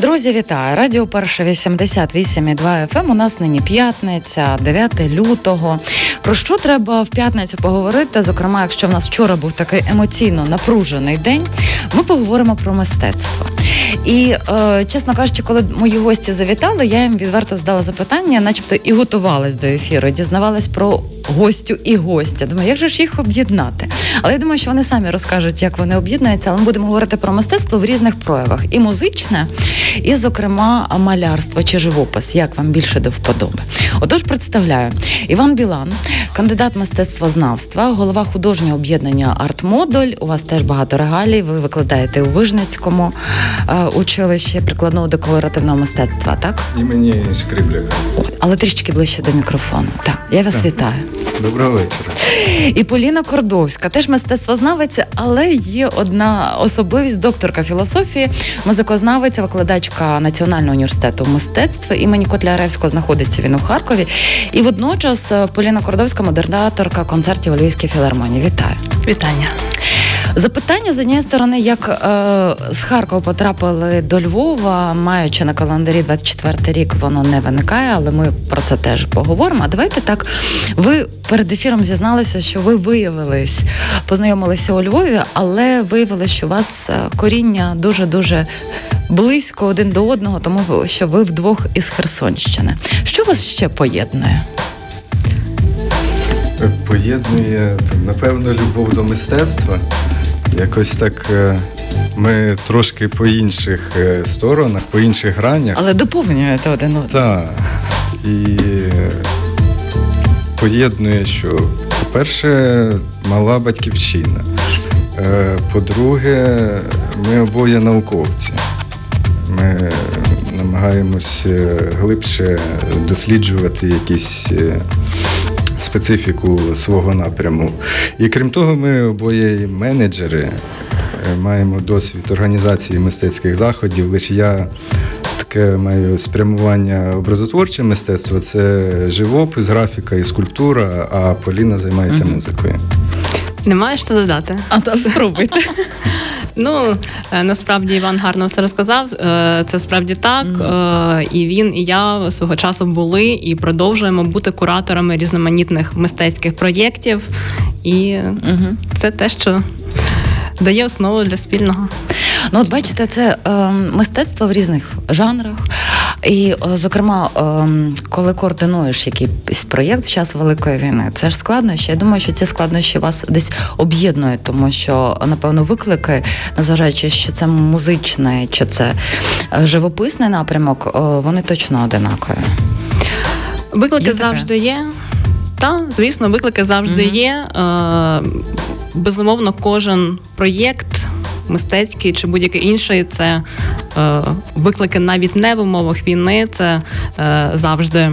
Друзі, вітаю! Радіо Перша 88,2 FM. У нас нині п'ятниця, 9 лютого. Про що треба в п'ятницю поговорити? Зокрема, якщо в нас вчора був такий емоційно напружений день, ми поговоримо про мистецтво. І, е, чесно кажучи, коли мої гості завітали, я їм відверто здала запитання, начебто і готувалась до ефіру, дізнавалась про гостю і гостя. Думаю, як же ж їх об'єднати? Але я думаю, що вони самі розкажуть, як вони об'єднуються. Але ми будемо говорити про мистецтво в різних проявах: і музичне, і, зокрема, малярство чи живопис. Як вам більше до вподоби? Отож, представляю Іван Білан, кандидат мистецтвознавства, голова художнього об'єднання Артмодуль. У вас теж багато регалій. Ви викладаєте у Вижницькому е, училищі прикладного декоративного мистецтва, так? Імені Шкрібляка. Але трішки ближче до мікрофону. Так, я вас так. вітаю. Доброго вечора. І Поліна Кордовська, теж мистецтвознавиця, але є одна особливість докторка філософії, музикознавиця, викладачка Національного університету мистецтва імені Котляревського знаходиться він у Харкові. І водночас е, Поліна Кордовська, модернаторка концертів у Львівській філармонії. Вітаю! Вітання. Запитання з однієї сторони, як е, з Харкова потрапили до Львова, маючи на календарі 24 рік, воно не виникає, але ми про це теж поговоримо. А давайте так. Ви перед ефіром зізналися, що ви виявились, познайомилися у Львові, але виявилося, що у вас е, коріння дуже дуже. Близько один до одного, тому що ви вдвох із Херсонщини. Що вас ще поєднує? Поєднує напевно любов до мистецтва. Якось так е, ми трошки по інших е, сторонах, по інших гранях. Але доповнюєте один одного. Так. І поєднує, що, по-перше, мала батьківщина. Е, по-друге, ми обоє науковці. Ми намагаємося глибше досліджувати якісь специфіку свого напряму. І крім того, ми обоє менеджери, е, маємо досвід організації мистецьких заходів. Лише я таке маю спрямування образотворче мистецтво це живопис, графіка і скульптура, а Поліна займається mm-hmm. музикою. Немає що додати. А то спробуйте. Ну е, насправді Іван гарно все розказав. Е, це справді так. Mm-hmm. І він, і я свого часу були і продовжуємо бути кураторами різноманітних мистецьких проєктів. І mm-hmm. це те, що дає основу для спільного. Ну, от бачите, це е, мистецтво в різних жанрах. І, зокрема, ем, коли координуєш якийсь проєкт в час великої війни, це ж складнощі. Я думаю, що ці складнощі вас десь об'єднують, тому що напевно виклики, незважаючи, що це музичний чи це е, живописний напрямок, вони точно одинакові. Виклики є завжди таке? є. Та, звісно, виклики завжди mm є. Е, безумовно, кожен проєкт мистецький чи будь-який інший, це е, виклики навіть не в умовах війни, це е, завжди.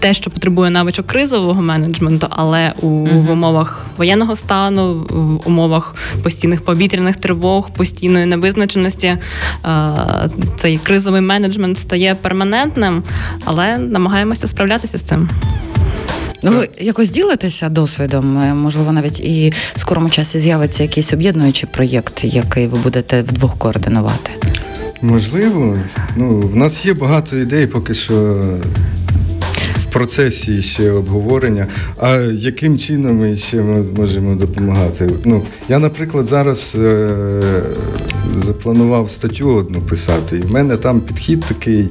Те, що потребує навичок кризового менеджменту, але у uh-huh. в умовах воєнного стану, в умовах постійних повітряних тривог, постійної невизначеності, е, цей кризовий менеджмент стає перманентним, але намагаємося справлятися з цим. Ну, ви якось ділитеся досвідом? Е, можливо, навіть і в скорому часі з'явиться якийсь об'єднуючий проєкт, який ви будете вдвох координувати? Можливо. Ну, в нас є багато ідей, поки що. В процесі ще обговорення, а яким чином ми ще можемо допомагати? Ну, Я, наприклад, зараз е- запланував статтю одну писати, і в мене там підхід такий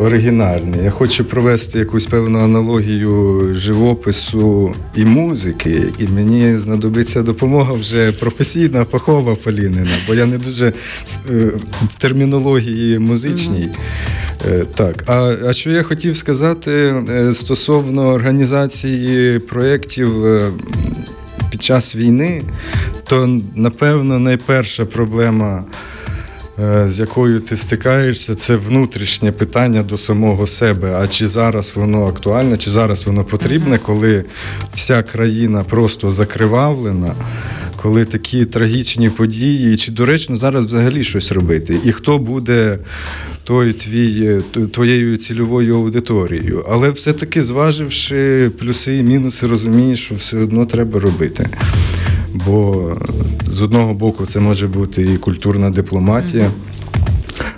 оригінальний. Я хочу провести якусь певну аналогію живопису і музики, і мені знадобиться допомога вже професійна, фахова Полінина, бо я не дуже е, в термінології музичній. Mm-hmm. Так, а а що я хотів сказати стосовно організації проєктів під час війни, то напевно найперша проблема. Е, з якою ти стикаєшся, це внутрішнє питання до самого себе. А чи зараз воно актуальне, чи зараз воно потрібне, коли вся країна просто закривавлена, коли такі трагічні події, чи доречно зараз взагалі щось робити? І хто буде той твій, твоєю цільовою аудиторією? Але все-таки зваживши плюси і мінуси, розумієш, що все одно треба робити. Бо з одного боку це може бути і культурна дипломатія.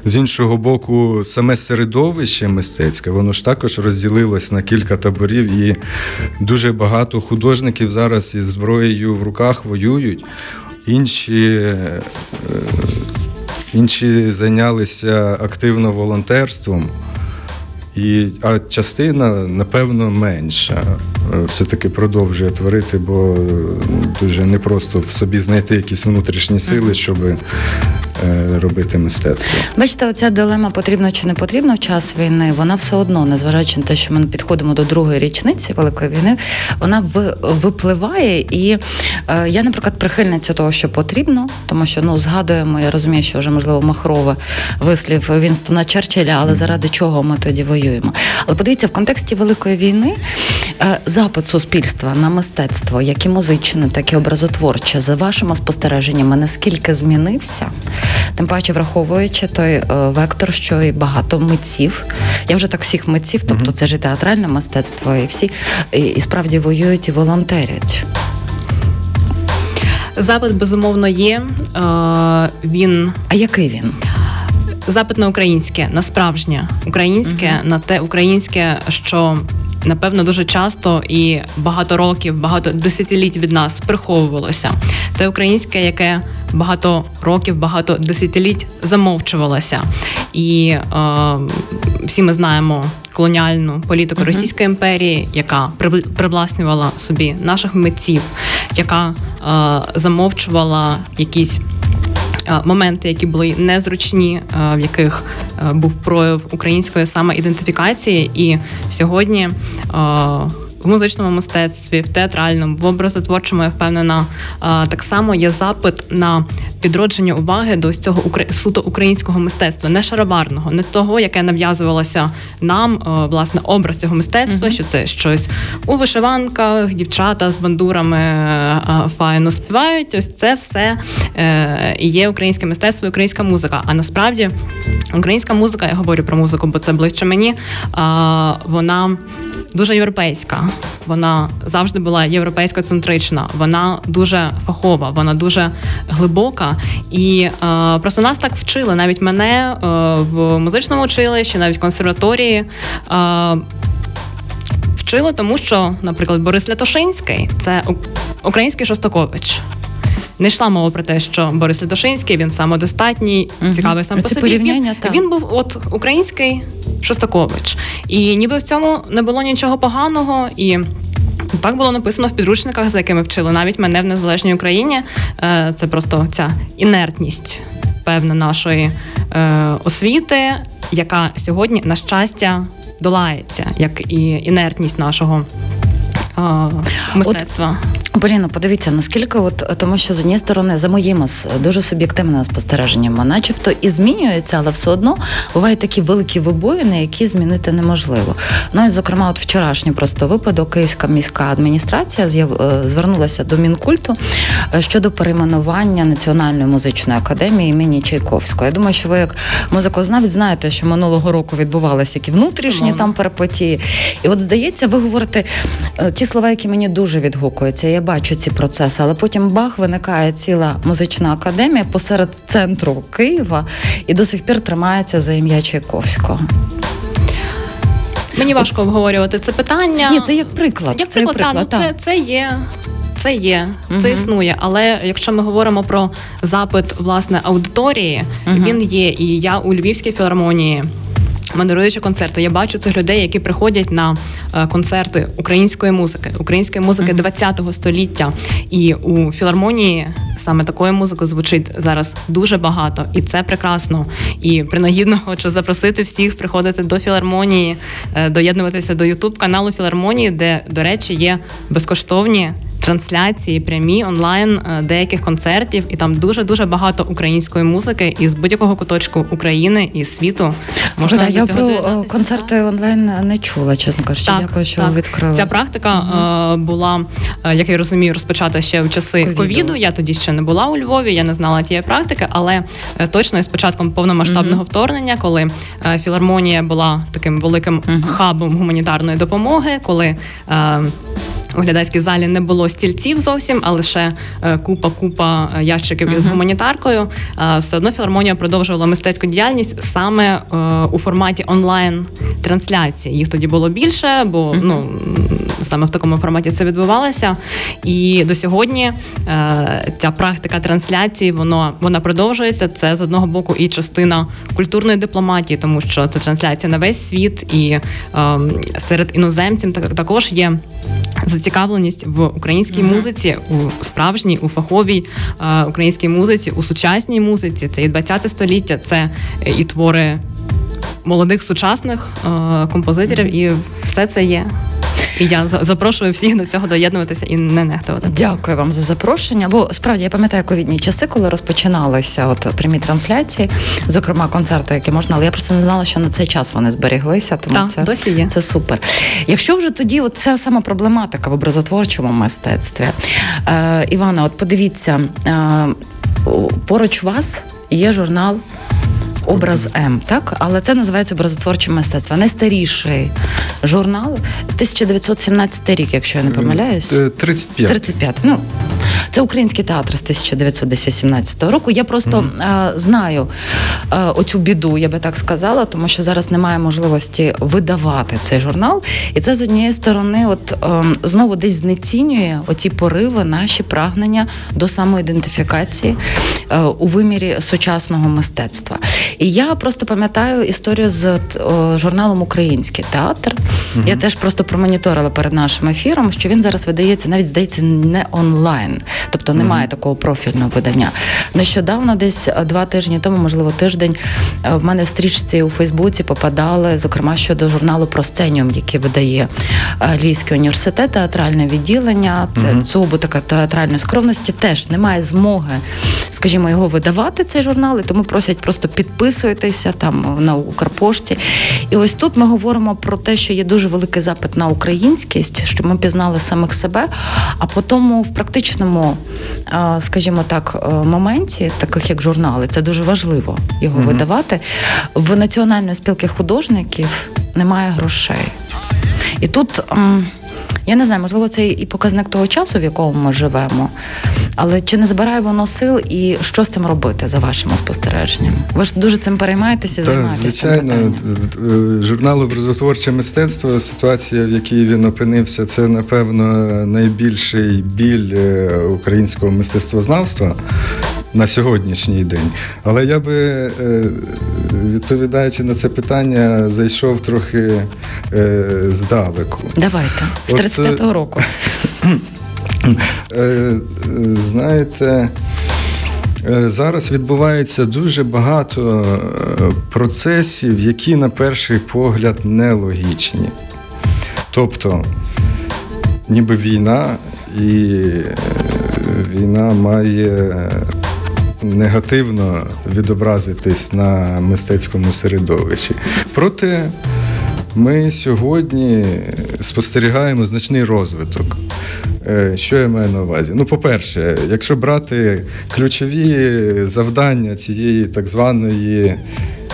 З іншого боку, саме середовище мистецьке, воно ж також розділилось на кілька таборів, і дуже багато художників зараз із зброєю в руках воюють. Інші е, інші зайнялися активно волонтерством. І, А частина, напевно, менша. Е, все-таки продовжує творити, бо дуже непросто в собі знайти якісь внутрішні сили, щоб Е, робити мистецтво. Бачите, оця дилема потрібно чи не потрібно в час війни. Вона все одно, незважаючи на те, що ми підходимо до другої річниці великої війни, вона випливає. І е, я, наприклад, прихильниця того, що потрібно, тому що ну згадуємо, я розумію, що вже можливо махрове вислів Вінстона Черчилля, але заради чого ми тоді воюємо. Але подивіться, в контексті великої війни е, запит суспільства на мистецтво, як і музичне, так і образотворче, за вашими спостереженнями, наскільки змінився? Тим паче, враховуючи той е, вектор, що і багато митців. Я вже так всіх митців, тобто це ж і театральне мистецтво, і всі і, і справді воюють і волонтерять. Запит безумовно є. Е, він а який він? Запит на українське, на справжнє українське, uh на те українське, що напевно дуже часто і багато років, багато десятиліть від нас приховувалося. Те українське, яке багато років, багато десятиліть замовчувалося, і е, всі ми знаємо. Колоніальну політику. Російської імперії, яка привласнювала собі наших митців, яка е, замовчувала якісь моменти, які були незручні, в яких був прояв української самоідентифікації, і сьогодні. В музичному мистецтві, в театральному, в образотворчому я впевнена, так само є запит на підродження уваги до цього суто українського мистецтва, не шароварного, не того, яке нав'язувалося нам, власне, образ цього мистецтва, uh-huh. що це щось у вишиванках, дівчата з бандурами файно співають. Ось це все е, є українське мистецтво, українська музика. А насправді українська музика, я говорю про музику, бо це ближче мені. Вона дуже європейська. Вона завжди була європейсько-центрична, вона дуже фахова, вона дуже глибока. І е, просто нас так вчили, навіть мене е, в музичному училищі, навіть в консерваторії. Е, Вчили, тому що, наприклад, Борис Лятошинський це український Шостакович. Не йшла мова про те, що Борис Лятошинський він самодостатній, угу. цікавий сам по собі. Він, він був от український Шостакович, і ніби в цьому не було нічого поганого і. Так було написано в підручниках, за якими вчили навіть мене в незалежній Україні. Е, це просто ця інертність певна нашої е, освіти, яка сьогодні, на щастя, долається, як і інертність нашого мистецтва. Поліно, подивіться, наскільки от тому, що з однієї сторони, за моїми дуже суб'єктивними спостереженнями, начебто і змінюється, але все одно бувають такі великі вибоїни, які змінити неможливо. Ну і зокрема, от вчорашній просто випадок, Київська міська адміністрація е, звернулася до мінкульту е, щодо перейменування Національної музичної академії імені Чайковського. Я думаю, що ви як музикознавець знаєте, що минулого року відбувалися які внутрішні Симона. там перипетії. І от здається, ви говорите е, ті слова, які мені дуже відгукуються. Я бачу ці процеси, але потім бах виникає ціла музична академія посеред центру Києва і до сих пір тримається за ім'я Чайковського. Мені важко обговорювати це питання. Ні, це як приклад. Як це приклад, приклад та, ну, це, це є. Це є, це uh існує. Але якщо ми говоримо про запит власне аудиторії, uh він є. І я у Львівській філармонії модеруючи концерти, я бачу цих людей, які приходять на е, концерти української музики, української музики ХХ століття. І у філармонії саме такої музики звучить зараз дуже багато, і це прекрасно. І принагідно хочу запросити всіх приходити до філармонії, е, доєднуватися до Ютуб каналу філармонії, де, до речі, є безкоштовні трансляції прямі онлайн е, деяких концертів, і там дуже дуже багато української музики із будь-якого куточку України і світу. Можна Слухайте, я про доєднатися. концерти онлайн не чула, чесно кажучи. Так, Дякую, що так. відкрили. Ця практика угу. була, е, як я розумію, розпочата ще в часи ковіду. Я тоді ще не була у Львові, я не знала тієї практики, але точно із початком повномасштабного угу. вторгнення, коли філармонія була таким великим угу. хабом гуманітарної допомоги, коли у глядацькій залі не було стільців зовсім, а лише купа-купа ящиків uh-huh. із гуманітаркою. Все одно філармонія продовжувала мистецьку діяльність саме у форматі онлайн трансляції. Їх тоді було більше, бо uh-huh. ну саме в такому форматі це відбувалося. І до сьогодні ця практика трансляції воно вона продовжується. Це з одного боку і частина культурної дипломатії, тому що це трансляція на весь світ, і е, серед іноземців також є. Зацікавленість в українській mm-hmm. музиці, у справжній, у фаховій е, українській музиці, у сучасній музиці, це і 20 століття, це і твори молодих сучасних е, композиторів, mm-hmm. і все це є. І я запрошую всіх до цього доєднуватися і не нехтувати. Дякую вам за запрошення. Бо справді я пам'ятаю ковідні часи, коли розпочиналися от прямі трансляції, зокрема концерти, які можна, але я просто не знала, що на цей час вони зберіглися. Тому так, це досі є. це супер. Якщо вже тоді, от ця сама проблематика в образотворчому мистецтві, Е, Івана, от подивіться е, поруч вас є журнал образ М, так? Але це називається образотворче мистецтво. Найстаріший журнал 1917 рік, якщо я не помиляюсь. 35. 35. Ну, це український театр з 1918 року. Я просто mm-hmm. а, знаю а, оцю біду, я би так сказала, тому що зараз немає можливості видавати цей журнал. І це з однієї сторони, от ем, знову десь знецінює оці пориви, наші прагнення до самоідентифікації е, у вимірі сучасного мистецтва. І я просто пам'ятаю історію з о, журналом Український театр. Угу. Я теж просто промоніторила перед нашим ефіром, що він зараз видається, навіть здається, не онлайн, тобто немає угу. такого профільного видання. Нещодавно, десь е, два тижні тому, можливо, тиждень, е, в мене в стрічці у Фейсбуці попадали, зокрема, щодо журналу Просценіум, який видає е, Львівський університет, театральне відділення. Це угу. цубу така театральної скромності. Теж немає змоги, скажімо, його видавати цей журнал, і тому просять просто підписувати підписуєтеся там на Укрпошті. І ось тут ми говоримо про те, що є дуже великий запит на українськість, щоб ми пізнали самих себе. А по тому в практичному, скажімо так, моменті, таких як журнали, це дуже важливо його mm видавати. В національної спілки художників немає грошей. І тут. Я не знаю, можливо, це і показник того часу, в якому ми живемо. Але чи не збирає воно сил і що з цим робити за вашими спостереженнями? Ви ж дуже цим переймаєтеся займаєтеся. Звичайно, е, журнал образотворче мистецтво, ситуація, в якій він опинився, це напевно найбільший біль е, українського мистецтвознавства на сьогоднішній день. Але я би, е, відповідаючи на це питання, зайшов трохи е, здалеку. Давайте, з 35-го е, року. Знаєте, зараз відбувається дуже багато процесів, які на перший погляд нелогічні. Тобто, ніби війна, і війна має негативно відобразитись на мистецькому середовищі. Проте ми сьогодні спостерігаємо значний розвиток. Е, що я маю на увазі? Ну, по-перше, якщо брати ключові завдання цієї так званої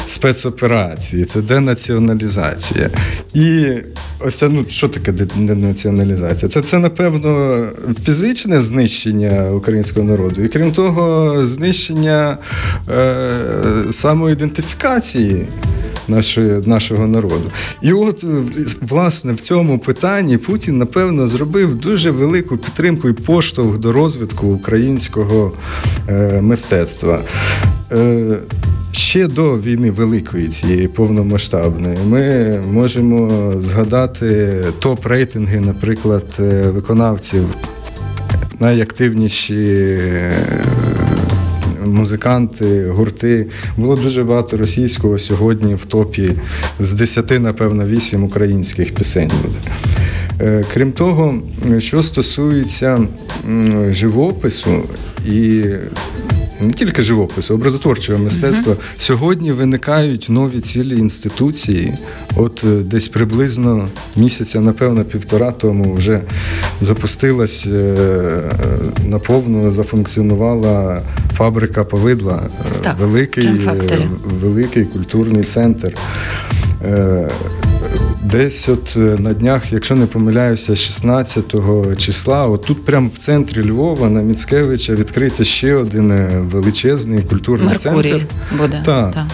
спецоперації, це денаціоналізація. І ось це ну що таке денаціоналізація? Це, це, напевно, фізичне знищення українського народу, і крім того, знищення е, самоідентифікації нашої, нашого народу. І от, власне, в цьому питанні Путін, напевно, зробив дуже велику підтримку і поштовх до розвитку українського е, мистецтва. Е, Ще до війни великої цієї повномасштабної ми можемо згадати топ-рейтинги, наприклад, е, виконавців найактивніші е, музиканти, гурти. Було дуже багато російського сьогодні в топі з 10, напевно, 8 українських пісень буде. Е, крім того, що стосується живопису і не тільки живопису, образотворчого мистецтва. Uh-huh. Сьогодні виникають нові цілі інституції. От е, десь приблизно місяця, напевно, півтора тому вже запустилась е, наповну, зафункціонувала фабрика повидла, е, так, великий, великий культурний центр. Десь от е, на днях, якщо не помиляюся, 16 числа, от тут прямо в центрі Львова на Міцкевича відкриється ще один е, величезний культурний Меркурій центр. буде. Так. Так.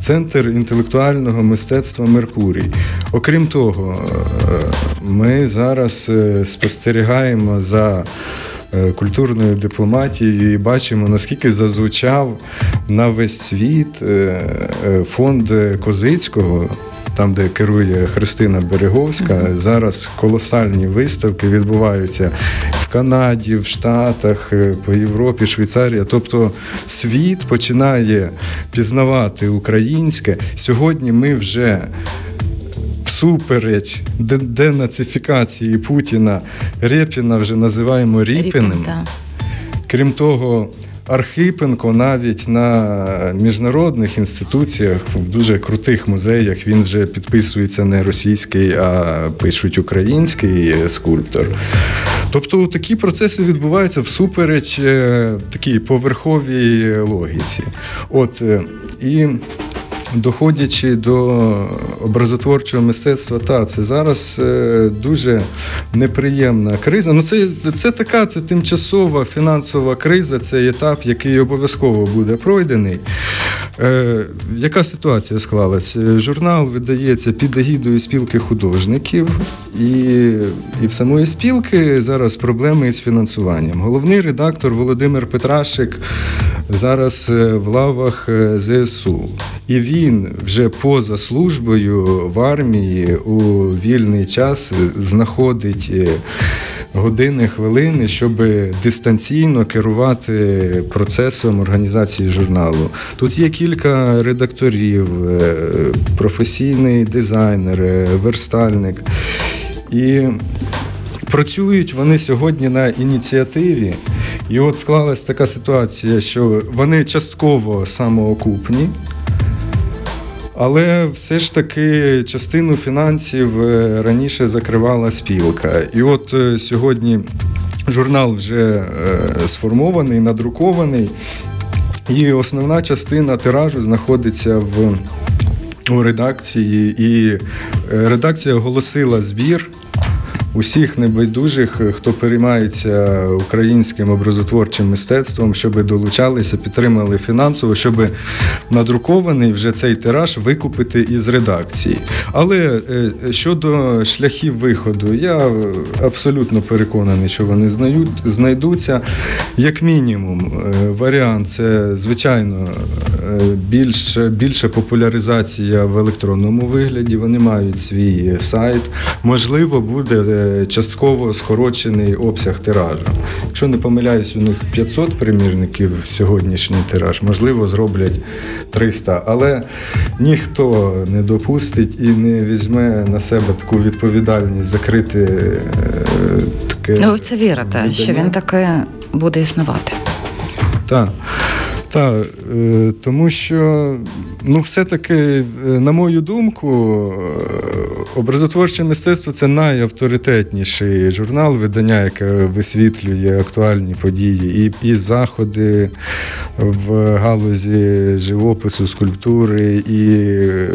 Центр інтелектуального мистецтва Меркурій. Окрім того, е, ми зараз спостерігаємо за культурною дипломатією і бачимо, наскільки зазвучав на весь світ фонд Козицького. Там, де керує Христина Береговська, зараз колосальні виставки відбуваються в Канаді, в Штатах, е, по Європі, Швейцарія. Тобто світ починає пізнавати українське. Сьогодні ми вже всупереч денацифікації Путіна Рєпіна вже називаємо Ріпіним. Ріпін. Крім того, Архипенко навіть на міжнародних інституціях, в дуже крутих музеях, він вже підписується не російський, а пишуть український скульптор. Тобто такі процеси відбуваються всупереч е, такій поверховій логіці. От е, і доходячи до образотворчого мистецтва, та це зараз е, дуже неприємна криза. Ну, це, це така це тимчасова фінансова криза, це етап, який обов'язково буде пройдений. Е, яка ситуація склалась? Е, Журнал видається під егідою спілки художників, і, і в самої спілки зараз проблеми із фінансуванням. Головний редактор Володимир Петрашик зараз е, в лавах е, ЗСУ. І він вже поза службою в армії у вільний час знаходить години, хвилини, щоб дистанційно керувати процесом організації журналу. Тут є кілька редакторів, е, професійний дизайнер, е, верстальник. І працюють вони сьогодні на ініціативі. І от склалась така ситуація, що вони частково самоокупні. Але все ж таки частину фінансів е, раніше закривала спілка. І от е, сьогодні журнал вже е, сформований, надрукований, і основна частина тиражу знаходиться в у редакції, і редакція оголосила збір. Усіх небайдужих, е, хто переймається українським образотворчим мистецтвом, щоб долучалися, підтримали фінансово, щоб надрукований вже цей тираж викупити із редакції. Але е, щодо шляхів виходу, я е, абсолютно переконаний, що вони знайдуться. Як мінімум, е, варіант це звичайно е, більш, більша популяризація в електронному вигляді. Вони мають свій сайт. Можливо, буде е, частково скорочений обсяг тиражу. Якщо не помиляюсь, у них 500 примірників сьогоднішній тираж, можливо, зроблять 300. Але ніхто не допустить і не візьме на себе таку відповідальність закрити е, таке. Ну, ви в це вірите, що він таки буде існувати. Так. Так, е, тому що, ну, все-таки, е, на мою думку, е, образотворче мистецтво це найавторитетніший журнал, видання, яке висвітлює актуальні події і, і заходи в галузі живопису, скульптури, і е,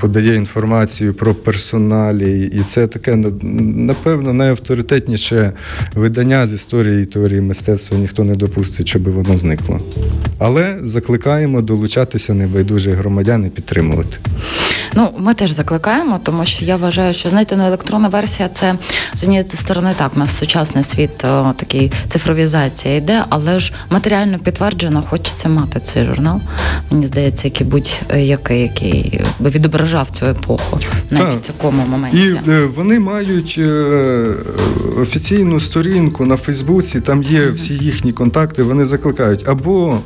подає інформацію про персоналі. І це таке, напевно, найавторитетніше видання з історії і теорії мистецтва. Ніхто не допустить, щоб воно зникло. Але закликаємо долучатися небайдужих громадян і підтримувати. Ну, ми теж закликаємо, тому що я вважаю, що знаєте, ну, електронна версія це з однієї сторони так, у нас сучасний світ, о, такий цифровізація йде, але ж матеріально підтверджено, хочеться мати цей журнал. Мені здається, який будь-який, який би відображав цю епоху, навіть Так. в такому моменті. І е, вони мають е, офіційну сторінку на Фейсбуці, там є всі їхні контакти, вони закликають або.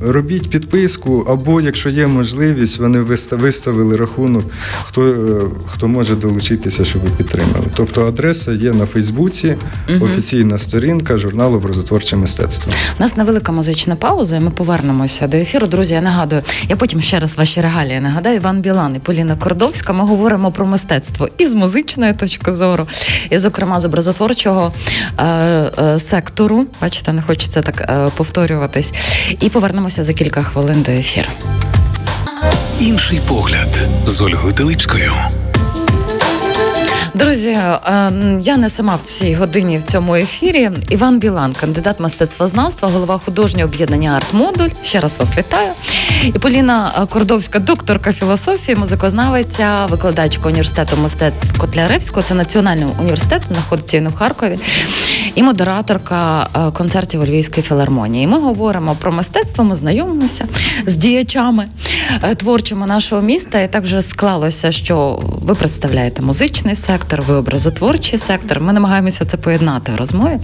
Робіть підписку, або якщо є можливість, вони виста- виставили рахунок, хто, е, хто може долучитися, щоб ви підтримали. Тобто адреса є на Фейсбуці, офіційна сторінка журналу Образотворче мистецтво. У нас невелика музична пауза, і ми повернемося до ефіру. Друзі, я нагадую, я потім ще раз ваші регалії нагадаю. Іван Білан і Поліна Кордовська. Ми говоримо про мистецтво і з музичної точки зору, і, зокрема, з образотворчого е, е, сектору. Бачите, не хочеться так е, повторюватись. І повернемося за кілька хвилин до ефіру. Інший погляд з Ольгою Теличкою. Друзі, е, я не сама в цій годині в цьому ефірі. Іван Білан, кандидат мистецтвознавства, голова художнього об'єднання Артмодуль. Ще раз вас вітаю. І Поліна Кордовська, докторка філософії, музикознавиця, викладачка університету мистецтв Котляревського. Це національний університет, знаходиться він у Харкові, і модераторка е, концертів у Львівської філармонії. Ми говоримо про мистецтво. Ми знайомимося з діячами е, творчими нашого міста. І так вже склалося, що ви представляєте музичний сектор, ви образотворчий сектор. Ми намагаємося це поєднати в розмові.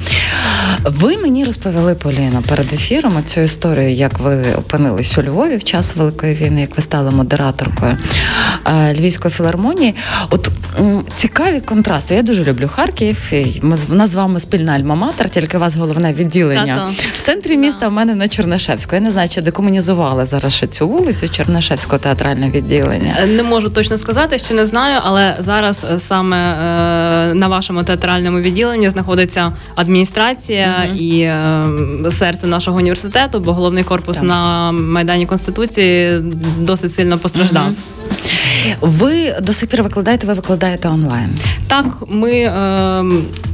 Ви мені розповіли, Поліна, перед ефіром цю історію, як ви опинились у Львові в час Великої війни, як ви стали модераторкою е, Львівської філармонії. От цікаві контрасти. Я дуже люблю Харків. Ми нас з вами спільна альма-матер, тільки у вас головне відділення Та-та. в центрі міста. В мене на Чернишевську. Я не знаю, чи декомунізували зараз ще цю вулицю Чернишевського театральне відділення. Е, Не можу точно сказати, ще не знаю, але зараз е, саме е, на вашому театральному відділенні знаходиться адміністрація Мгм. і е, серце нашого університету, бо головний корпус Так. на майдані конституції досить сильно постраждав. Ви до сих пір викладаєте, ви викладаєте онлайн. Так, ми е,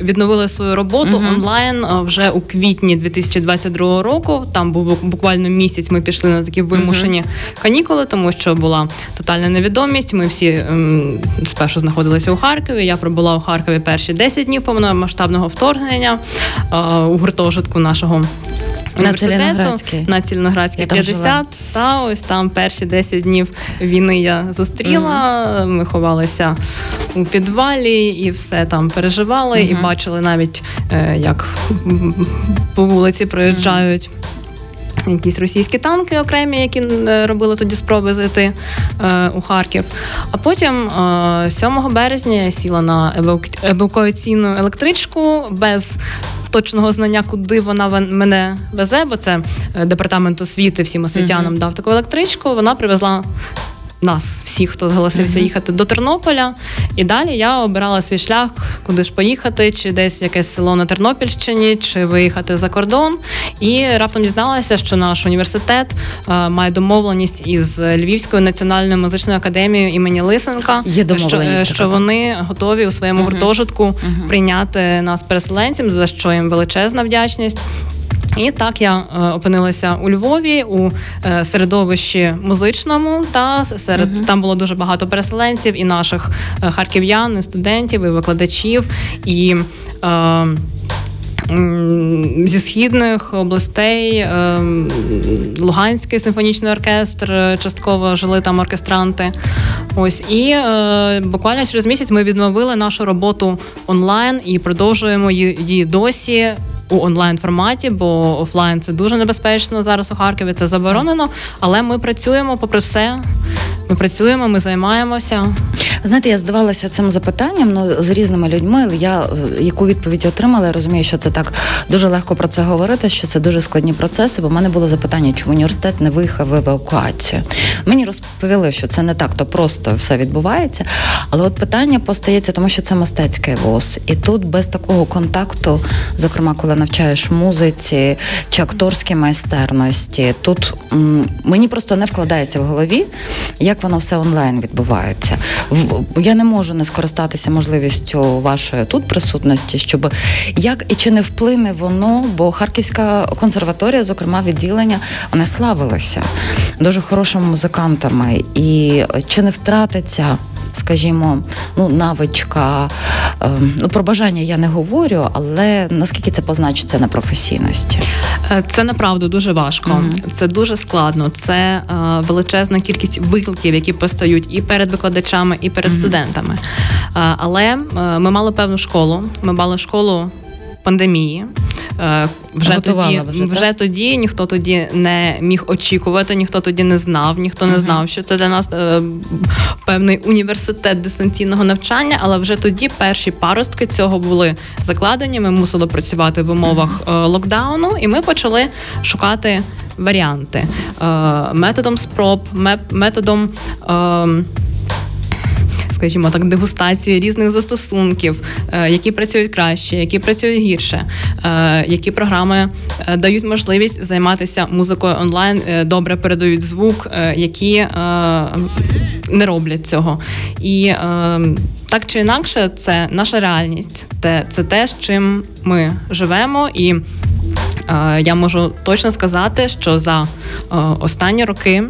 відновили свою роботу Мгм. онлайн е, вже у квітні 2022 року. Там був буквально місяць. Ми пішли на такі вимушені канікули, тому що була тотальна невідомість. Ми всі ем, спершу знаходилися у Харкові. Я пробула у Харкові перші 10 днів повномасштабного вторгнення е, у гуртожитку нашого. університету. На Цілиноградській 50. жила. Та ось там перші 10 днів війни я зустріла. Ми ховалися у підвалі і все там переживали, і бачили навіть, е, як по вулиці проїжджають. Якісь російські танки окремі, які е, робили тоді спроби зайти е, у Харків. А потім, е, 7 березня, я сіла на еваку- евакуаційну електричку без точного знання, куди вона мене везе, бо це е, департамент освіти всім освітянам Мгм. дав таку електричку. Вона привезла. Нас, всіх, хто зголосився Мгм. їхати до Тернополя, і далі я обирала свій шлях, куди ж поїхати, чи десь в якесь село на Тернопільщині, чи виїхати за кордон. І раптом дізналася, що наш університет е, має домовленість із Львівською національною музичною академією імені Лисенка, Є що, е, що вони готові у своєму Мгм. гуртожитку Мгм. прийняти нас переселенцям, за що їм величезна вдячність. І так я е, опинилася у Львові у е, середовищі музичному. Та серед Мгм. там було дуже багато переселенців і наших е, харків'ян, і студентів, і викладачів, і е, зі східних областей е, Луганський симфонічний оркестр, частково жили там оркестранти. Ось і е, буквально через місяць ми відновили нашу роботу онлайн і продовжуємо її досі. У онлайн форматі, бо офлайн це дуже небезпечно зараз у Харкові. Це заборонено. Але ми працюємо попри все. Ми працюємо, ми займаємося. Знаєте, я здавалася цим запитанням ну, з різними людьми. Я е, яку відповідь отримала, я розумію, що це так дуже легко про це говорити, що це дуже складні процеси. Бо в мене було запитання, чому університет не виїхав в евакуацію. Мені розповіли, що це не так, то просто все відбувається. Але от питання постається, тому що це мистецький вуз, і тут без такого контакту, зокрема, коли навчаєш музиці чи акторській майстерності, тут м, мені просто не вкладається в голові, як воно все онлайн відбувається. Я не можу не скористатися можливістю вашої тут присутності, щоб як і чи не вплине воно, бо Харківська консерваторія, зокрема відділення, вони славилися дуже хорошими музикантами, і чи не втратиться. Скажімо, ну навичка, ем, ну про бажання я не говорю, але наскільки це позначиться на професійності? Е, Це направду дуже важко. Мгм. Це дуже складно. Це е, величезна кількість викликів, які постають і перед викладачами, і перед Мгм. студентами. Е, але ми мали певну школу. Ми мали школу пандемії. Вже Готувала тоді, вже, вже, так? тоді ніхто тоді не міг очікувати, ніхто тоді не знав, ніхто не знав, що це для нас е, певний університет дистанційного навчання. Але вже тоді перші паростки цього були закладені. Ми мусили працювати в умовах е, локдауну, і ми почали шукати варіанти е, методом спроб, методом. Скажімо так, дегустації різних застосунків, е, які працюють краще, які працюють гірше, е, які програми е, дають можливість займатися музикою онлайн, добре передають звук, які не роблять цього. І так чи інакше, це наша реальність, це те, з чим ми живемо і. Я можу точно сказати, що за останні роки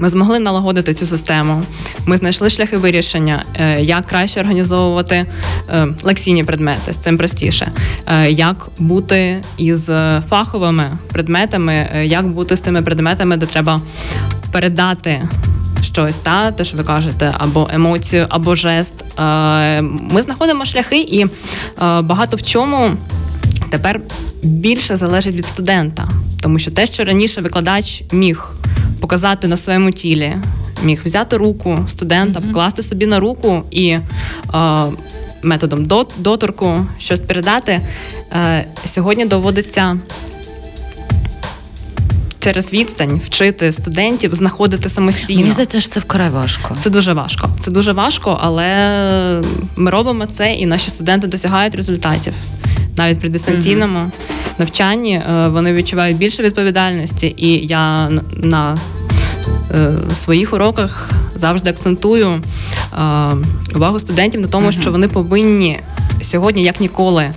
ми змогли налагодити цю систему. Ми знайшли шляхи вирішення, е, як краще організовувати е, лекційні предмети з цим простіше, е, як бути із фаховими предметами, як бути з тими предметами, де треба передати. Щось та те, що ви кажете, або емоцію, або жест. Ми знаходимо шляхи, і багато в чому тепер більше залежить від студента, тому що те, що раніше викладач міг показати на своєму тілі, міг взяти руку студента, покласти собі на руку і е, методом доторку щось передати. Е, Сьогодні доводиться. Через відстань вчити студентів знаходити самостійно. Мені здається, що це вкрай важко. Це дуже важко. Це дуже важко, але ми робимо це, і наші студенти досягають результатів навіть при дистанційному mm-hmm. навчанні е, вони відчувають більше відповідальності, і я на е, своїх уроках завжди акцентую е, увагу студентів на тому, mm-hmm. що вони повинні сьогодні, як ніколи,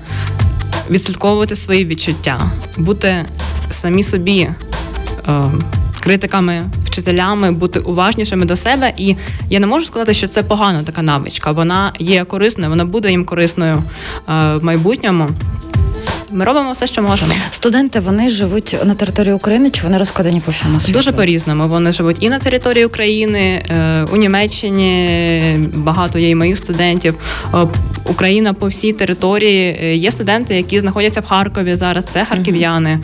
відслідковувати свої відчуття, бути самі собі. Критиками, вчителями, бути уважнішими до себе, і я не можу сказати, що це погана така навичка. Вона є корисною, вона буде їм корисною в майбутньому. Ми робимо все, що можемо. Студенти вони живуть на території України чи вони розкладені по всьому світу? Дуже по різному. Вони живуть і на території України, е, у Німеччині багато є і моїх студентів. Україна по всій території. Е, є студенти, які знаходяться в Харкові зараз. Це харків'яни.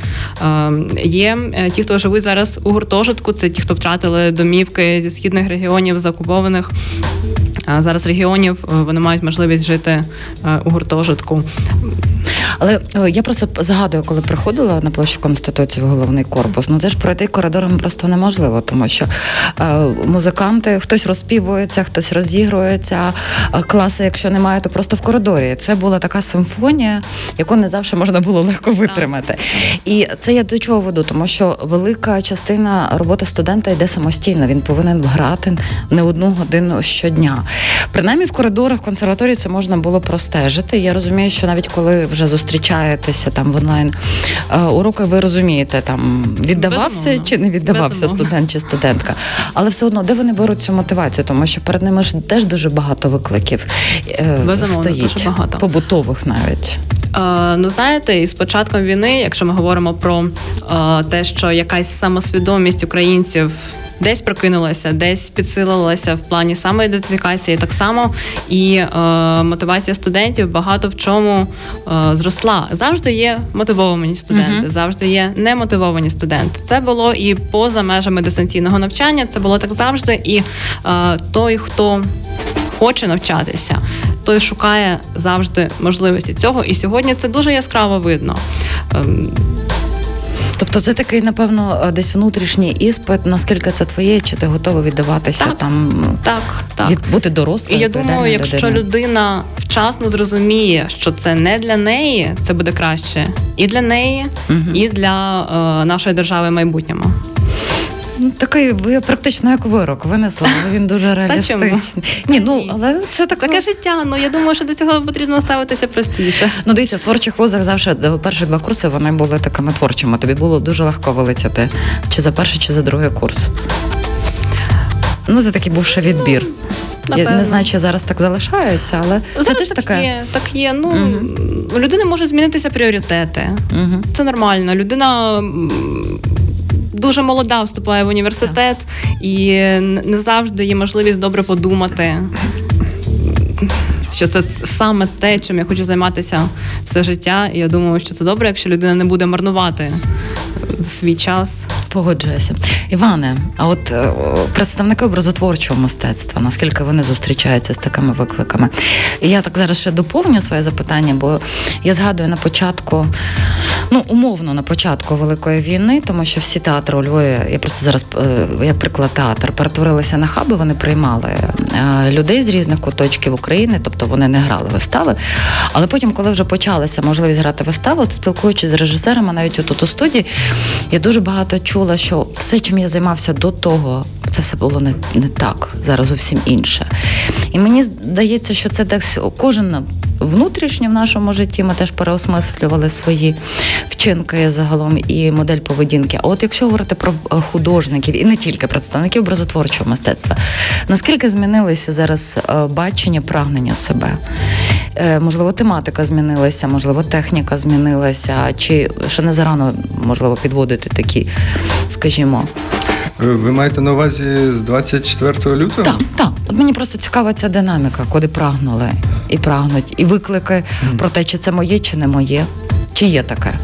Є ті, хто живуть зараз у гуртожитку. Це ті, хто втратили домівки зі східних регіонів, закупованих. Зараз регіонів вони мають можливість жити у гуртожитку. Але о, я просто згадую, коли приходила на площу Конституції в головний корпус. Ну це ж пройти коридором просто неможливо, тому що е, музиканти хтось розпівується, хтось розігрується. Е, класи, якщо немає, то просто в коридорі. Це була така симфонія, яку не завжди можна було легко витримати. І це я до чого веду, тому що велика частина роботи студента йде самостійно. Він повинен грати не одну годину щодня. Принаймні в коридорах консерваторії це можна було простежити. Я розумію, що навіть коли вже зустрічаєтеся там в онлайн е, уроки, ви розумієте, там віддавався Безумовно. чи не віддавався Безумовно. студент чи студентка. Але все одно, де вони беруть цю мотивацію, тому що перед ними ж теж дуже багато викликів е, Безумовно, стоїть дуже багато. побутових навіть. Е, ну, знаєте, і з початком війни, якщо ми говоримо про е, те, що якась самосвідомість українців десь прокинулася, десь підсилилася в плані самоідентифікації, так само і е, мотивація студентів багато в чому е, зросла. Завжди є мотивовані студенти, uh-huh. завжди є немотивовані студенти. Це було і поза межами дистанційного навчання. Це було так завжди. І е, той, хто хоче навчатися. Той шукає завжди можливості цього, і сьогодні це дуже яскраво видно. Тобто це такий, напевно, е, десь внутрішній іспит, наскільки це твоє, чи ти готова віддаватися так, там так, так. від бути дорослою? І я думаю, якщо людина. людина вчасно зрозуміє, що це не для неї, це буде краще і для неї, угу. і для е, нашої держави в майбутньому. Такий ви практично як вирок винесли, він дуже реалістичний. Ні, ну але це так таке життя. Ну я думаю, що до цього потрібно ставитися простіше. Ну дивіться, в творчих вузах завжди перші два курси вони були такими творчими. Тобі було дуже легко вилетіти чи за перший, чи за другий курс. Ну, це такий був ще відбір. Напевно. Я не знаю, чи зараз так залишається, але зараз це теж так таке. є. Так є. Ну угу. людини можуть змінитися пріоритети. Угу. Це нормально. Людина дуже молода вступає в університет, і не завжди є можливість добре подумати. Що це саме те, чим я хочу займатися все життя. І я думаю, що це добре, якщо людина не буде марнувати свій час Погоджуюся. Іване, а от е, представники образотворчого мистецтва, наскільки вони зустрічаються з такими викликами? Я так зараз ще доповню своє запитання, бо я згадую на початку, ну умовно на початку Великої війни, тому що всі театри у Львові, я просто зараз е, як приклад театр, перетворилися на хаби, вони приймали е, людей з різних куточків України, тобто вони не грали вистави. Але потім, коли вже почалася можливість грати виставу, то спілкуючись з режисерами, навіть тут у студії, я дуже багато чула, що все, чим я займався до того, це все було не, не так, зараз зовсім інше. І мені здається, що це десь кожен внутрішньо в нашому житті ми теж переосмислювали свої вчинки загалом і модель поведінки. А от якщо говорити про е, художників і не тільки представників образотворчого мистецтва, наскільки змінилися зараз е, бачення, прагнення себе? Е, можливо, тематика змінилася, можливо, техніка змінилася, чи ще не зарано можливо підводити такі, скажімо. Ви маєте на увазі з 24 лютого? Так, так. От мені просто цікава ця динаміка, куди прагнули і прагнуть, і виклики mm. про те, чи це моє, чи не моє, чи є таке.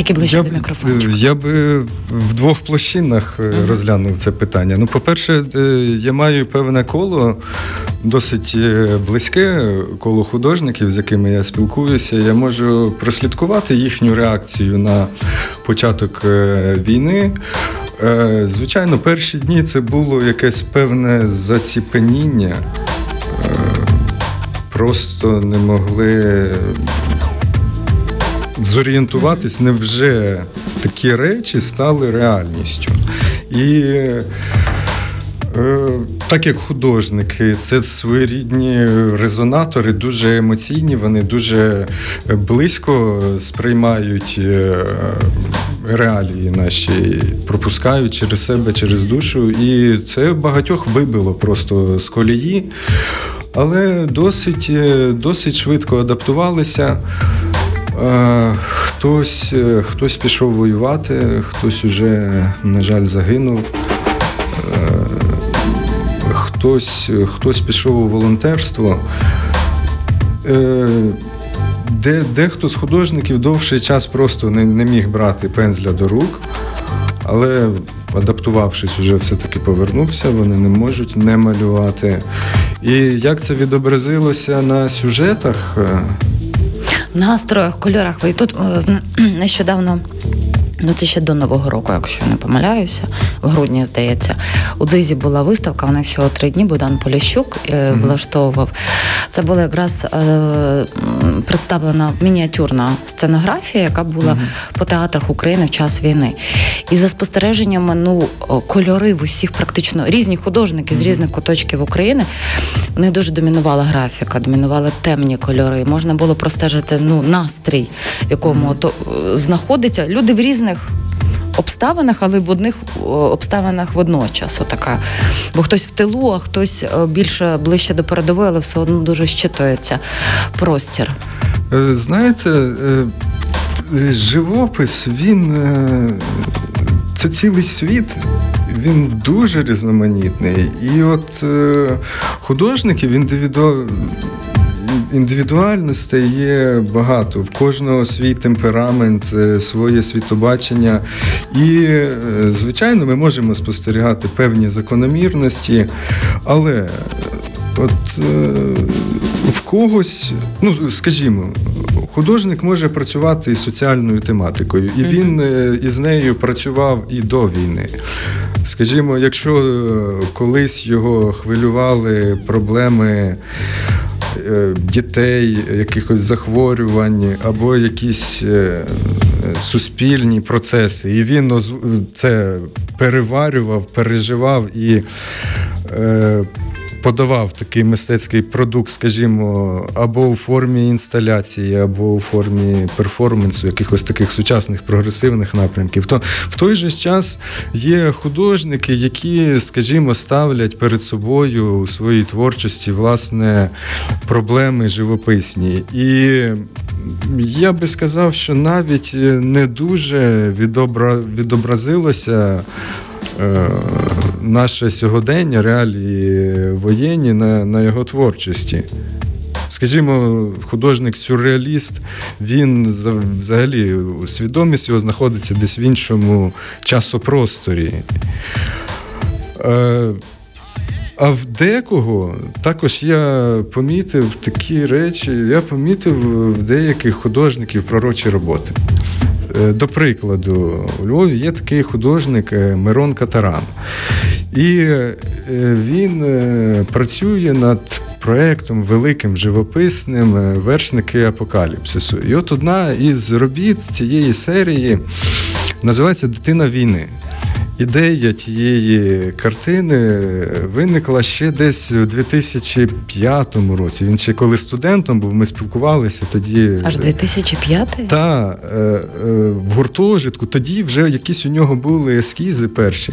Тільки ближче я до мікрофончика. Я би в двох площинах mm-hmm. розглянув це питання. Ну, по-перше, е, я маю певне коло, досить е, близьке коло художників, з якими я спілкуюся. Я можу прослідкувати їхню реакцію на початок війни. Звичайно, перші дні це було якесь певне заціпеніння. Просто не могли зорієнтуватись, невже такі речі стали реальністю. І так як художники, це своєрідні резонатори, дуже емоційні, вони дуже близько сприймають реалії наші, пропускають через себе, через душу. І це багатьох вибило просто з колії, але досить, досить швидко адаптувалися. Хтось хтось пішов воювати, хтось уже, на жаль, загинув. Хтось хтось пішов у волонтерство. Де, Дехто з художників довший час просто не, не міг брати пензля до рук, але адаптувавшись, вже все-таки повернувся, вони не можуть не малювати. І як це відобразилося на сюжетах? Настроях, кольорах. І тут нещодавно. Ну, це ще до Нового року, якщо я не помиляюся, в грудні, здається. У Дзизі була виставка, вона всього три дні, Богдан Поліщук mm-hmm. влаштовував. Це була якраз е, представлена мініатюрна сценографія, яка була mm-hmm. по театрах України в час війни. І за спостереженнями ну, кольори в усіх практично різні художники mm-hmm. з різних куточків України, вони дуже домінувала графіка, домінували темні кольори. Можна було простежити ну, настрій, в якому то е, знаходиться. Люди в різних обставинах, але в одних обставинах водночас. Отака. Бо хтось в тилу, а хтось е, більше ближче до передової, але все одно дуже щитується простір. Е, знаєте, е, живопис, він це цілий світ. Він дуже різноманітний. І от художників індивіду індивідуальностей є багато. В кожного свій темперамент, е, своє світобачення. І, е, звичайно, ми можемо спостерігати певні закономірності, але от е, в когось, ну скажімо, художник може працювати із соціальною тематикою, і він із нею працював і до війни. Скажімо, якщо колись його хвилювали проблеми дітей, якихось захворювань або якісь е, суспільні процеси. І він це переварював, переживав і е, подавав такий мистецький продукт, скажімо, або у формі інсталяції, або у формі перформансу, якихось таких сучасних прогресивних напрямків, то в той же час є художники, які, скажімо, ставлять перед собою у своїй творчості власне проблеми живописні. І я би сказав, що навіть не дуже відобразилося. Наше сьогодення, реалії воєнні на на його творчості. скажімо, художник-сюрреаліст, він взагалі свідомість його знаходиться десь в іншому часопросторі. Е, а в декого також я помітив такі речі, я помітив в деяких художників пророчі роботи. Е, до прикладу, у Львові є такий художник е, Мирон Катаран. І е, він працює над проєктом великим живописним вершники апокаліпсису. І от одна із робіт цієї серії називається Дитина війни. Ідея тієї картини виникла ще десь у 2005 році. Він ще коли студентом був, ми спілкувалися тоді. Аж 2005? Так, е, е, в гуртожитку. Тоді вже якісь у нього були ескізи перші.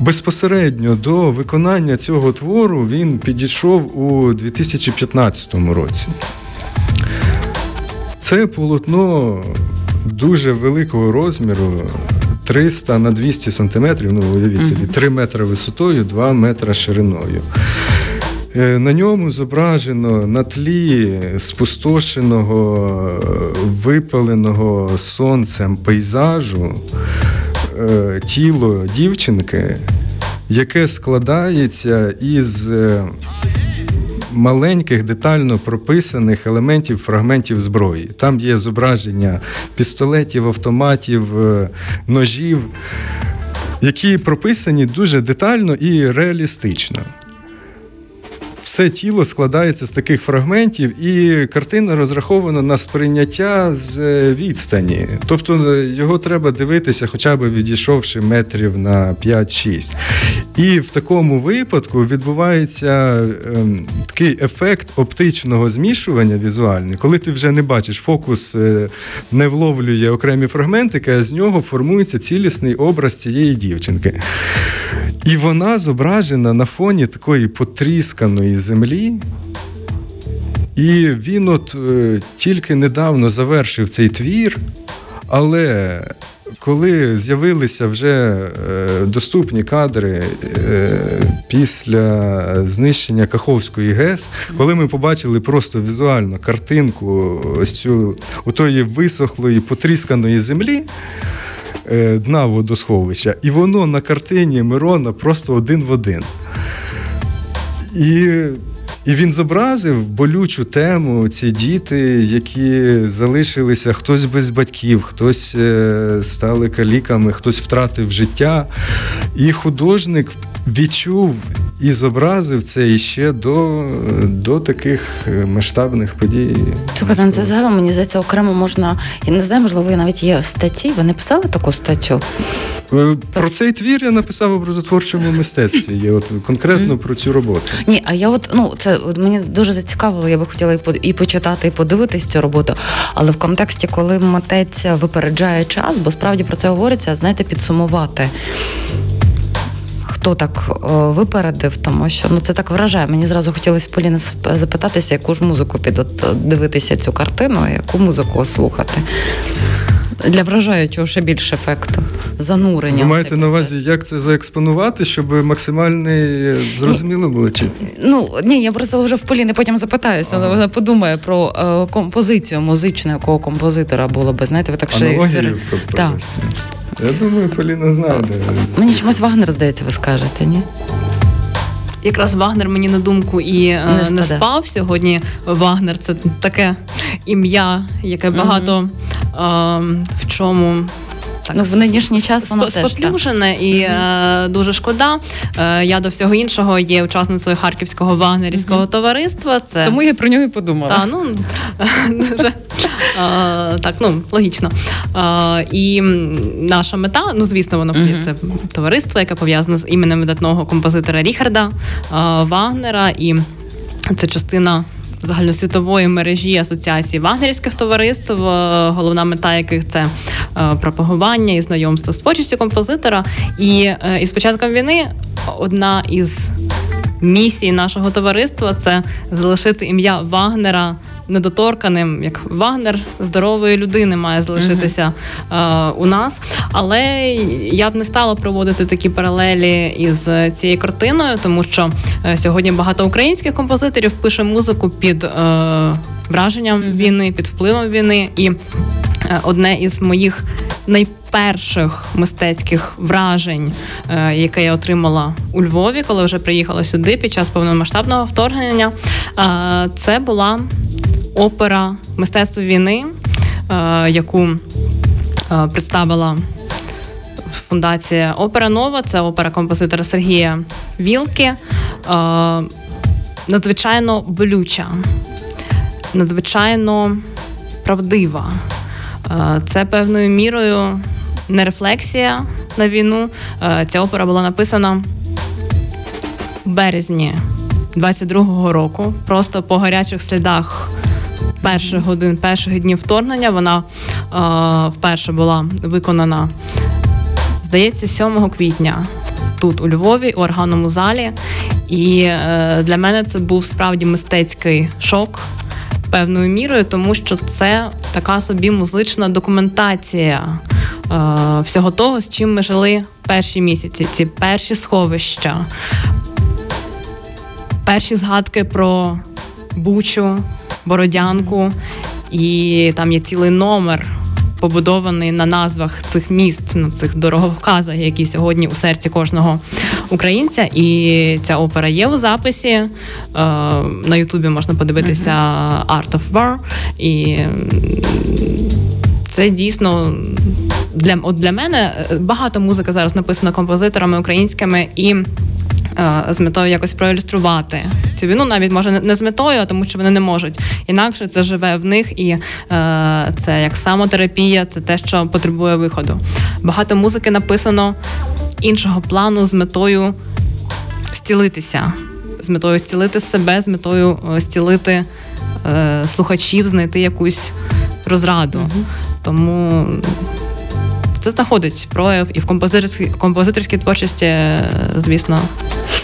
Безпосередньо до виконання цього твору він підійшов у 2015 році. Це полотно дуже великого розміру. 300 на 200 сантиметрів, ну уявіть собі, 3 метри висотою, 2 метри шириною. Е, на ньому зображено на тлі спустошеного, випаленого сонцем пейзажу е, тіло дівчинки, яке складається із е, маленьких детально прописаних елементів фрагментів зброї. Там є зображення пістолетів, автоматів, е, ножів, які прописані дуже детально і реалістично все тіло складається з таких фрагментів, і картина розрахована на сприйняття з е, відстані. Тобто е, його треба дивитися, хоча б відійшовши метрів на 5-6. І в такому випадку відбувається ем, такий ефект оптичного змішування візуальний, коли ти вже не бачиш, фокус е, не вловлює окремі фрагментики, а з нього формується цілісний образ цієї дівчинки. І вона зображена на фоні такої потрісканої землі. І він от е, тільки недавно завершив цей твір, але коли з'явилися вже е, доступні кадри е, після знищення Каховської ГЕС, коли ми побачили просто візуально картинку ось цю у тої висохлої, потрісканої землі. Е, дна водосховища, і воно на картині Мирона просто один в один. І і він зобразив болючу тему ці діти, які залишилися хтось без батьків, хтось е, стали каліками, хтось втратив життя. І художник відчув і зобразив це іще до до таких е, масштабних подій. Слухайте, ну це загалом мені здається, окремо можна. Я не знаю, можливо, навіть є статті. Ви не писали таку статтю? Е, про цей твір я написав в образотворчому мистецтві. Є от конкретно mm. про цю роботу. Ні, а я от ну це от мені дуже зацікавило. Я би хотіла і по і почитати, і подивитись цю роботу. Але в контексті, коли митець випереджає час, бо справді про це говориться, знаєте, підсумувати хто так е, випередив, тому що ну це так вражає. Мені зразу хотілося в Поліни запитатися, яку ж музику під от, дивитися цю картину, яку музику слухати. Для вражаючого ще більше ефекту. Занурення. Ви маєте на увазі, як це заекспонувати, щоб максимальний зрозуміло було? чи? Ну ні, я просто вже в Поліни потім запитаюся, але вона подумає про е, композицію музичну, якого композитора було би. Знаєте, ви так ще Так. Я думаю, Поліна знає. Мені чомусь Вагнер, здається, ви скажете, ні? Якраз Вагнер мені на думку і е, не, не спав сьогодні. Вагнер це таке ім'я, яке багато угу. а, в чому так ну, в нинішній час воно споплюжене і mm-hmm. дуже шкода. Е, я до всього іншого є учасницею харківського вагнерівського mm-hmm. товариства. Це тому я про нього і подумала. Та, ну дуже а, так, ну логічно. І наша мета, ну звісно, воно це товариство, яке пов'язане з іменем видатного композитора Ріхарда Вагнера, і це частина загальносвітової мережі асоціації вагнерівських товариств, е, головна мета яких це е, пропагування і знайомство з творчістю композитора. І е, із початком війни одна із місій нашого товариства це залишити ім'я Вагнера недоторканим, як Вагнер здорової людини має залишитися uh-huh. у нас. Але я б не стала проводити такі паралелі із цією картиною, тому що сьогодні багато українських композиторів пише музику під е, враженням uh-huh. війни, під впливом війни. І одне із моїх найперших мистецьких вражень, е, яке я отримала у Львові, коли вже приїхала сюди під час повномасштабного вторгнення, е, це була опера мистецтво війни, е, яку представила. Фундація Опера Нова, це опера композитора Сергія Вілки. Надзвичайно болюча, надзвичайно правдива. Це певною мірою не рефлексія на війну. Ця опера була написана в березні 22-го року. Просто по гарячих слідах перших годин, перших днів вторгнення. Вона вперше була виконана, здається, 7 квітня. Тут у Львові, у органному залі, і е, для мене це був справді мистецький шок певною мірою, тому що це така собі музична документація е, всього того, з чим ми жили перші місяці, ці перші сховища, перші згадки про Бучу, Бородянку, і там є цілий номер побудований на назвах цих міст, на цих дороговказах, які сьогодні у серці кожного українця. І ця опера є у записі. Е, на Ютубі можна подивитися Art of War. І це дійсно для от для мене е, багато музики зараз написано композиторами українськими і. Е, з метою якось проілюструвати цю війну, навіть може не з метою, а тому що вони не можуть. Інакше це живе в них, і е, це як самотерапія, це те, що потребує виходу. Багато музики написано іншого плану з метою зцілитися, з метою зцілити себе, з метою зцілити е, слухачів, знайти якусь розраду. Тому це знаходить прояв і в композиторській композиторській творчості, звісно.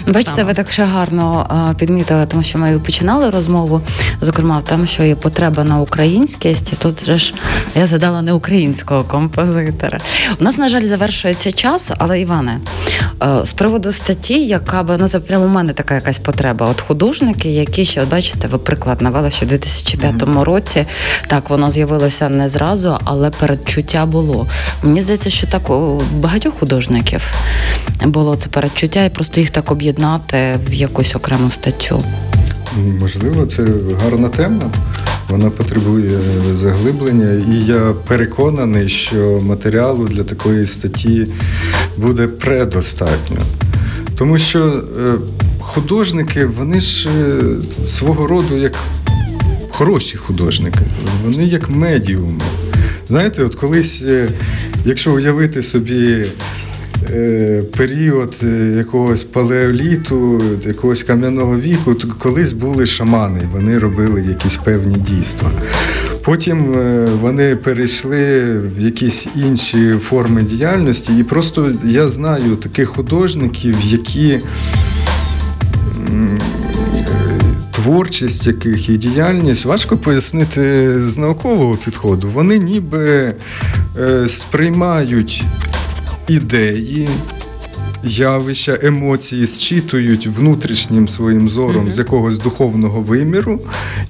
Бачите, ви так ще гарно а, підмітили, тому що ми починали розмову, зокрема, там, що є потреба на українськість, і тут же ж я задала не українського композитора. У нас, на жаль, завершується час, але Іване, з приводу статті, яка би ну це прямо у мене така якась потреба. От художники, які ще от бачите, ви приклад навели, що в 2005 mm-hmm. році так воно з'явилося не зразу, але передчуття було. Мені здається, що так у багатьох художників було це передчуття, і просто їх так об'єднати в якусь окрему статтю. Можливо, це гарна тема. Вона потребує заглиблення, і я переконаний, що матеріалу для такої статті буде предостатньо. Тому що е, художники, вони ж е, свого роду як хороші художники, вони як медіуми. Знаєте, от колись, е, якщо уявити собі Е, період е, якогось палеоліту, якогось кам'яного віку, то колись були шамани, вони робили якісь певні дійства. Потім е, вони перейшли в якісь інші форми діяльності, і просто я знаю таких художників, які. Творчість яких і діяльність важко пояснити з наукового підходу. Вони ніби е, сприймають ідеї, явища, емоції зчитують внутрішнім своїм зором mm-hmm. з якогось духовного виміру,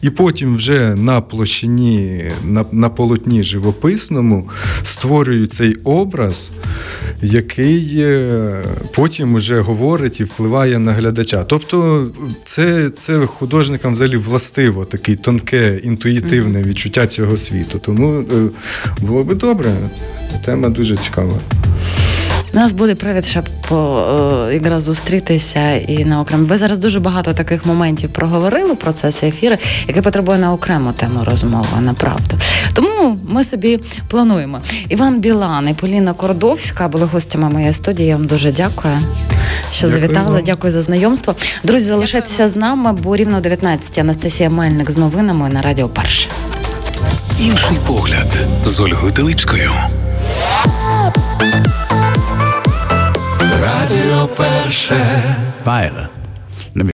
і потім вже на площині, на, на полотні живописному створюють цей образ, який е, потім вже говорить і впливає на глядача. Тобто, це це художникам взагалі властиво таке тонке, інтуїтивне відчуття цього світу. Тому е, було би добре. Тема дуже цікава. У нас буде привід ще по е, якраз зустрітися і на окремо. Ви зараз дуже багато таких моментів проговорили про це ефіри, яке потребує на окрему тему розмови, направду. Тому ми собі плануємо. Іван Білан і Поліна Кордовська були гостями моєї студії. Я вам дуже дякую, що дякую завітали. Вам. Дякую за знайомство. Друзі, залишайтеся з нами, бо рівно 19 Анастасія Мельник з новинами на Радіо Перше. Інший погляд з Ольгою Теличкою. Радіо перше. Байла.